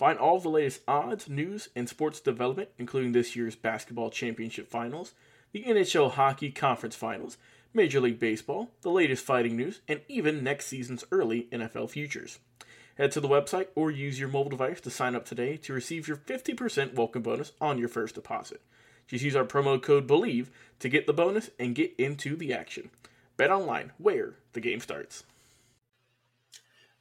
Find all the latest odds, news, and sports development, including this year's basketball championship finals, the NHL hockey conference finals, Major League Baseball, the latest fighting news, and even next season's early NFL futures. Head to the website or use your mobile device to sign up today to receive your 50% welcome bonus on your first deposit. Just use our promo code BELIEVE to get the bonus and get into the action. Bet online, where the game starts.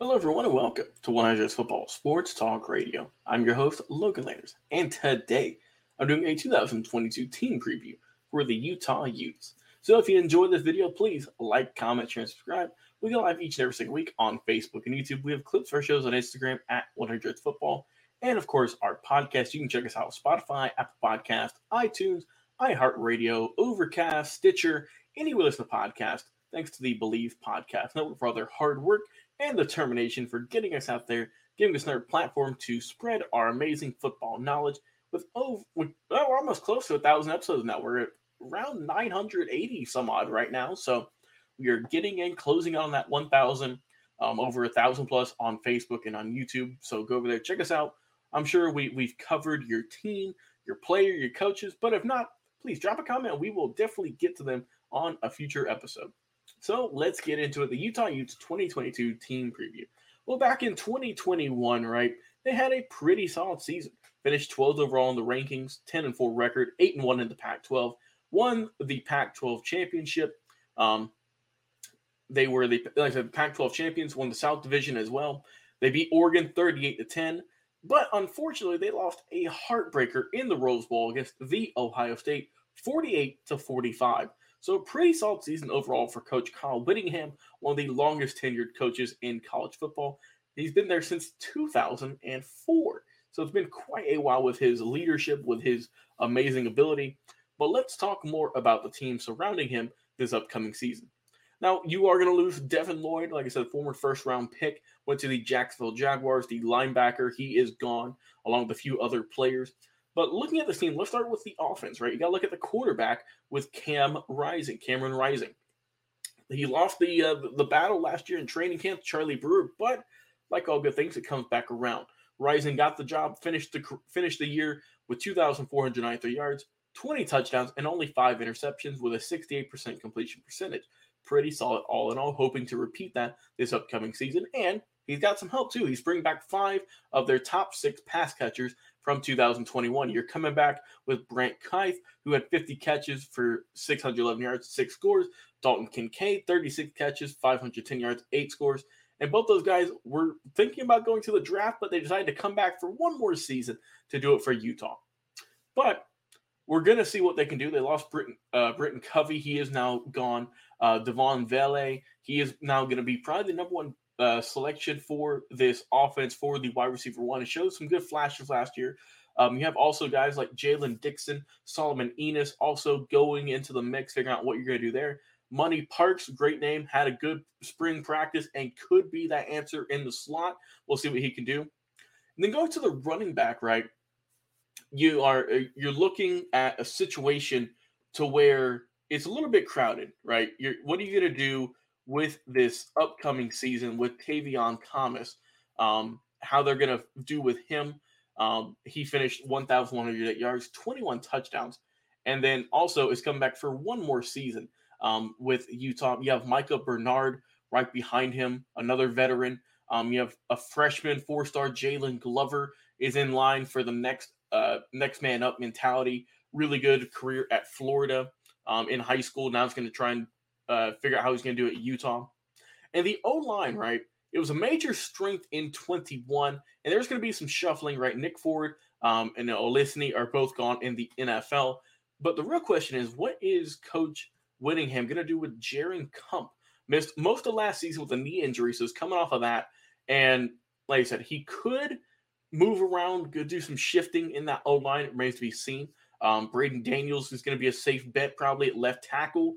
Hello, everyone, and welcome to 100 Football Sports Talk Radio. I'm your host, Logan Landers, and today I'm doing a 2022 team preview for the Utah Utes. So if you enjoyed this video, please like, comment, share, and subscribe. We go live each and every single week on Facebook and YouTube. We have clips for our shows on Instagram at 100 Football. And of course, our podcast. You can check us out Spotify, Apple Podcast, iTunes, iHeartRadio, Overcast, Stitcher, anywhere listen to podcast. Thanks to the Believe Podcast Network for all their hard work and determination for getting us out there, giving us another platform to spread our amazing football knowledge. With over, with, well, we're almost close to a thousand episodes now. We're at around 980 some odd right now. So we are getting in, closing on that 1,000, um, over a thousand plus on Facebook and on YouTube. So go over there, check us out. I'm sure we we've covered your team, your player, your coaches, but if not, please drop a comment. We will definitely get to them on a future episode. So let's get into it. The Utah Utes 2022 team preview. Well, back in 2021, right, they had a pretty solid season. Finished 12th overall in the rankings, 10 and 4 record, 8 and 1 in the Pac 12, won the Pac 12 championship. Um, they were the like I said, Pac 12 champions, won the South Division as well. They beat Oregon 38 to 10, but unfortunately, they lost a heartbreaker in the Rose Bowl against the Ohio State 48 to 45. So a pretty solid season overall for Coach Kyle Whittingham, one of the longest tenured coaches in college football. He's been there since 2004. So it's been quite a while with his leadership, with his amazing ability. But let's talk more about the team surrounding him this upcoming season. Now, you are going to lose Devin Lloyd, like I said, former first round pick, went to the Jacksonville Jaguars, the linebacker. He is gone, along with a few other players. But looking at this team, let's start with the offense, right? You got to look at the quarterback with Cam Rising, Cameron Rising. He lost the uh, the battle last year in training camp, Charlie Brewer, but like all good things, it comes back around. Rising got the job, finished the finished the year with 2,493 yards, 20 touchdowns, and only five interceptions with a 68% completion percentage. Pretty solid all in all. Hoping to repeat that this upcoming season, and he's got some help too. He's bringing back five of their top six pass catchers from 2021. You're coming back with Brant Kuithe, who had 50 catches for 611 yards, six scores. Dalton Kincaid, 36 catches, 510 yards, eight scores. And both those guys were thinking about going to the draft, but they decided to come back for one more season to do it for Utah. But we're going to see what they can do. They lost Britain, uh, Britain Covey. He is now gone. Uh, Devaughn Vele, he is now going to be probably the number one uh, selection for this offense for the wide receiver one. It showed some good flashes last year. Um, you have also guys like Jaylen Dixon, Solomon Enis also going into the mix, figuring out what you're going to do there. Money Parks, great name, had a good spring practice and could be that answer in the slot. We'll see what he can do. And then going to the running back, right? You are uh, you're looking at a situation to where it's a little bit crowded, right? You're what are you going to do with this upcoming season with Tavion Thomas, um, how they're going to do with him. Um, he finished 1,100 yards, 21 touchdowns, and then also is coming back for one more season um, with Utah. You have Micah Bernard right behind him, another veteran. Um, you have a freshman four-star Jaylon Glover is in line for the next uh, next man up mentality. Really good career at Florida um, in high school. Now he's going to try and uh, figure out how he's going to do it at Utah. And the O line, right? It was a major strength in 21, and there's going to be some shuffling, right? Nick Ford um, and Olaseni are both gone in the NFL. But the real question is, what is Coach Whittingham going to do with Jaren Kump? Missed most of last season with a knee injury, so he's coming off of that. And like I said, he could move around, could do some shifting in that O line. It remains to be seen. Um, Braeden Daniels is going to be a safe bet probably at left tackle,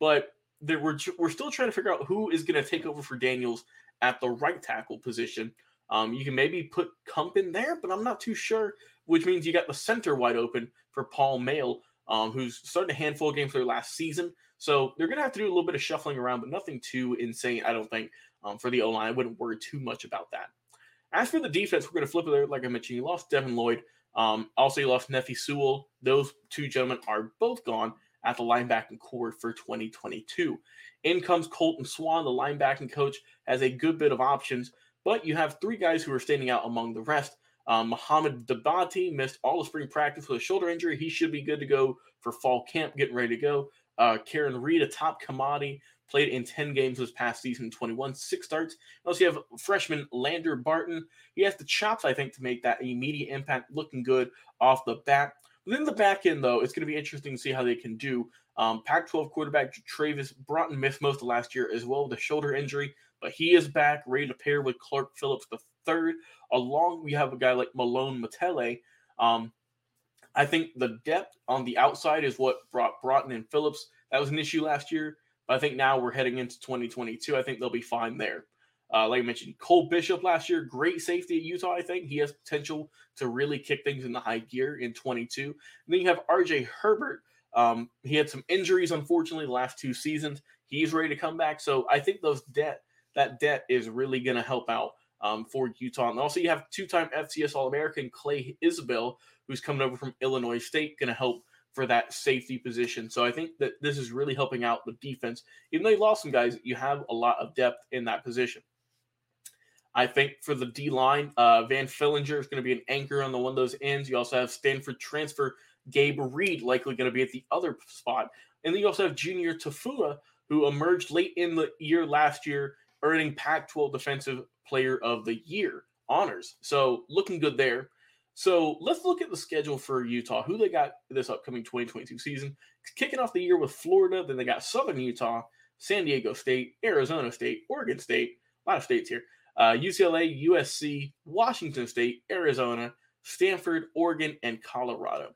but there, we're we're still trying to figure out who is going to take over for Daniels at the right tackle position. Um, you can maybe put Kump in there, but I'm not too sure. Which means you got the center wide open for Paul Maile, um, who's started a handful of games for their last season. So they're going to have to do a little bit of shuffling around, but nothing too insane, I don't think, um, for the O line. I wouldn't worry too much about that. As for the defense, we're going to flip it there. Like I mentioned, you lost Devin Lloyd. Um, also, you lost Nephi Sewell. Those two gentlemen are both gone at the linebacking core for 2022. In comes Colton Swan, the linebacking coach, has a good bit of options, but you have three guys who are standing out among the rest. Um, Mohamoud Diabate missed all the spring practice with a shoulder injury. He should be good to go for fall camp, getting ready to go. Uh, Karene Reid, a top commodity, played in 10 games this past season, 21, six starts. Also, you have freshman Lander Barton. He has the chops, I think, to make that immediate impact looking good off the bat. Within the back end, though, it's going to be interesting to see how they can do. Um, Pac 12 quarterback Travis Broughton missed most of last year as well with a shoulder injury, but he is back, ready to pair with Clark Phillips the third. Along, we have a guy like Malone Mataele. Um, I think the depth on the outside is what brought Broughton and Phillips. That was an issue last year, but I think now we're heading into 2022. I think they'll be fine there. Uh, like I mentioned, Cole Bishop last year, great safety at Utah. I think he has potential to really kick things in the high gear in 22. And then you have RJ Hubert. Um, he had some injuries, unfortunately, the last two seasons. He's ready to come back. So I think those debt, that debt is really going to help out um, for Utah. And also, you have two-time FCS All-American Clay Isbell, who's coming over from Illinois State, going to help for that safety position. So I think that this is really helping out the defense. Even though you lost some guys, you have a lot of depth in that position. I think for the D line, uh, Van Fillinger is going to be an anchor on the one of those ends. You also have Stanford transfer Gabe Reid likely going to be at the other spot. And then you also have Junior Tafuna, who emerged late in the year last year, earning Pac 12 Defensive Player of the Year honors. So looking good there. So let's look at the schedule for Utah, who they got this upcoming 2022 season. Kicking off the year with Florida, then they got Southern Utah, San Diego State, Arizona State, Oregon State, a lot of states here, uh, UCLA, USC, Washington State, Arizona, Stanford, Oregon, and Colorado.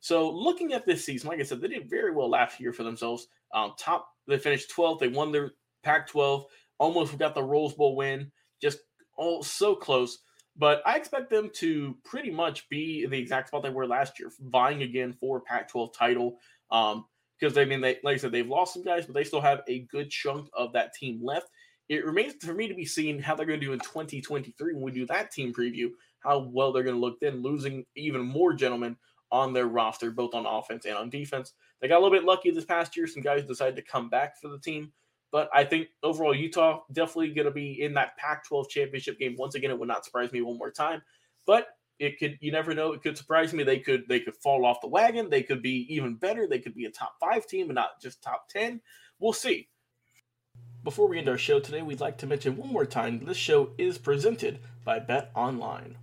So looking at this season, like I said, they did very well last year for themselves. Um, top, they finished 12th. They won their Pac-12. Almost got the Rose Bowl win. Just all so close. But I expect them to pretty much be the exact spot they were last year, vying again for Pac-12 title. Um, because I mean, they like I said, they've lost some guys, but they still have a good chunk of that team left it remains for me to be seen how they're going to do in 2023 when we do that team preview, how well they're going to look then, losing even more gentlemen on their roster, both on offense and on defense. They got a little bit lucky this past year. Some guys decided to come back for the team. But I think overall, Utah definitely going to be in that Pac 12 championship game. Once again, it would not surprise me one more time. But it could you never know it could surprise me they could they could fall off the wagon they could be even better they could be a top five team and not just top 10 we'll see before we end our show today, we'd like to mention one more time this show is presented by Bet Online.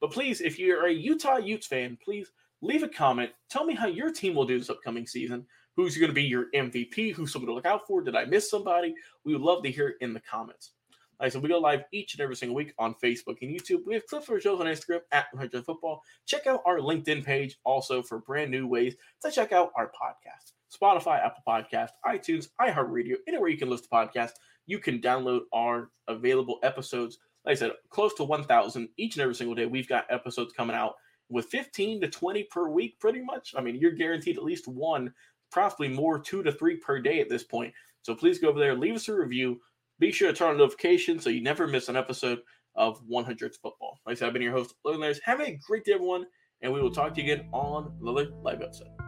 But please, if you're a Utah Utes fan, please leave a comment. Tell me how your team will do this upcoming season. Who's going to be your MVP? Who's someone to look out for? Did I miss somebody? We would love to hear in the comments. Like I said, we go live each and every single week on Facebook and YouTube. We have clips for shows on Instagram at 100 Football. Check out our LinkedIn page also for brand new ways to check out our podcast. Spotify, Apple Podcast, iTunes, iHeartRadio, anywhere you can listen to podcasts, you can download our available episodes. Like I said, close to 1,000 each and every single day. We've got episodes coming out with 15 to 20 per week, pretty much. I mean, you're guaranteed at least one, possibly more, two to three per day at this point. So please go over there, leave us a review. Be sure to turn on notifications so you never miss an episode of 100 Football. Like I said, I've been your host, Logan Have a great day, everyone, and we will talk to you again on the live episode.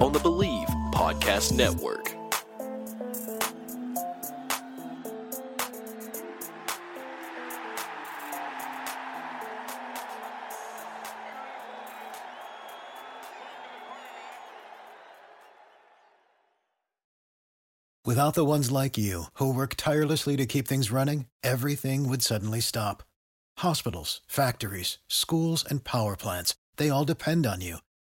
on the Believe Podcast Network. Without the ones like you, who work tirelessly to keep things running, everything would suddenly stop. Hospitals, factories, schools, and power plants, they all depend on you.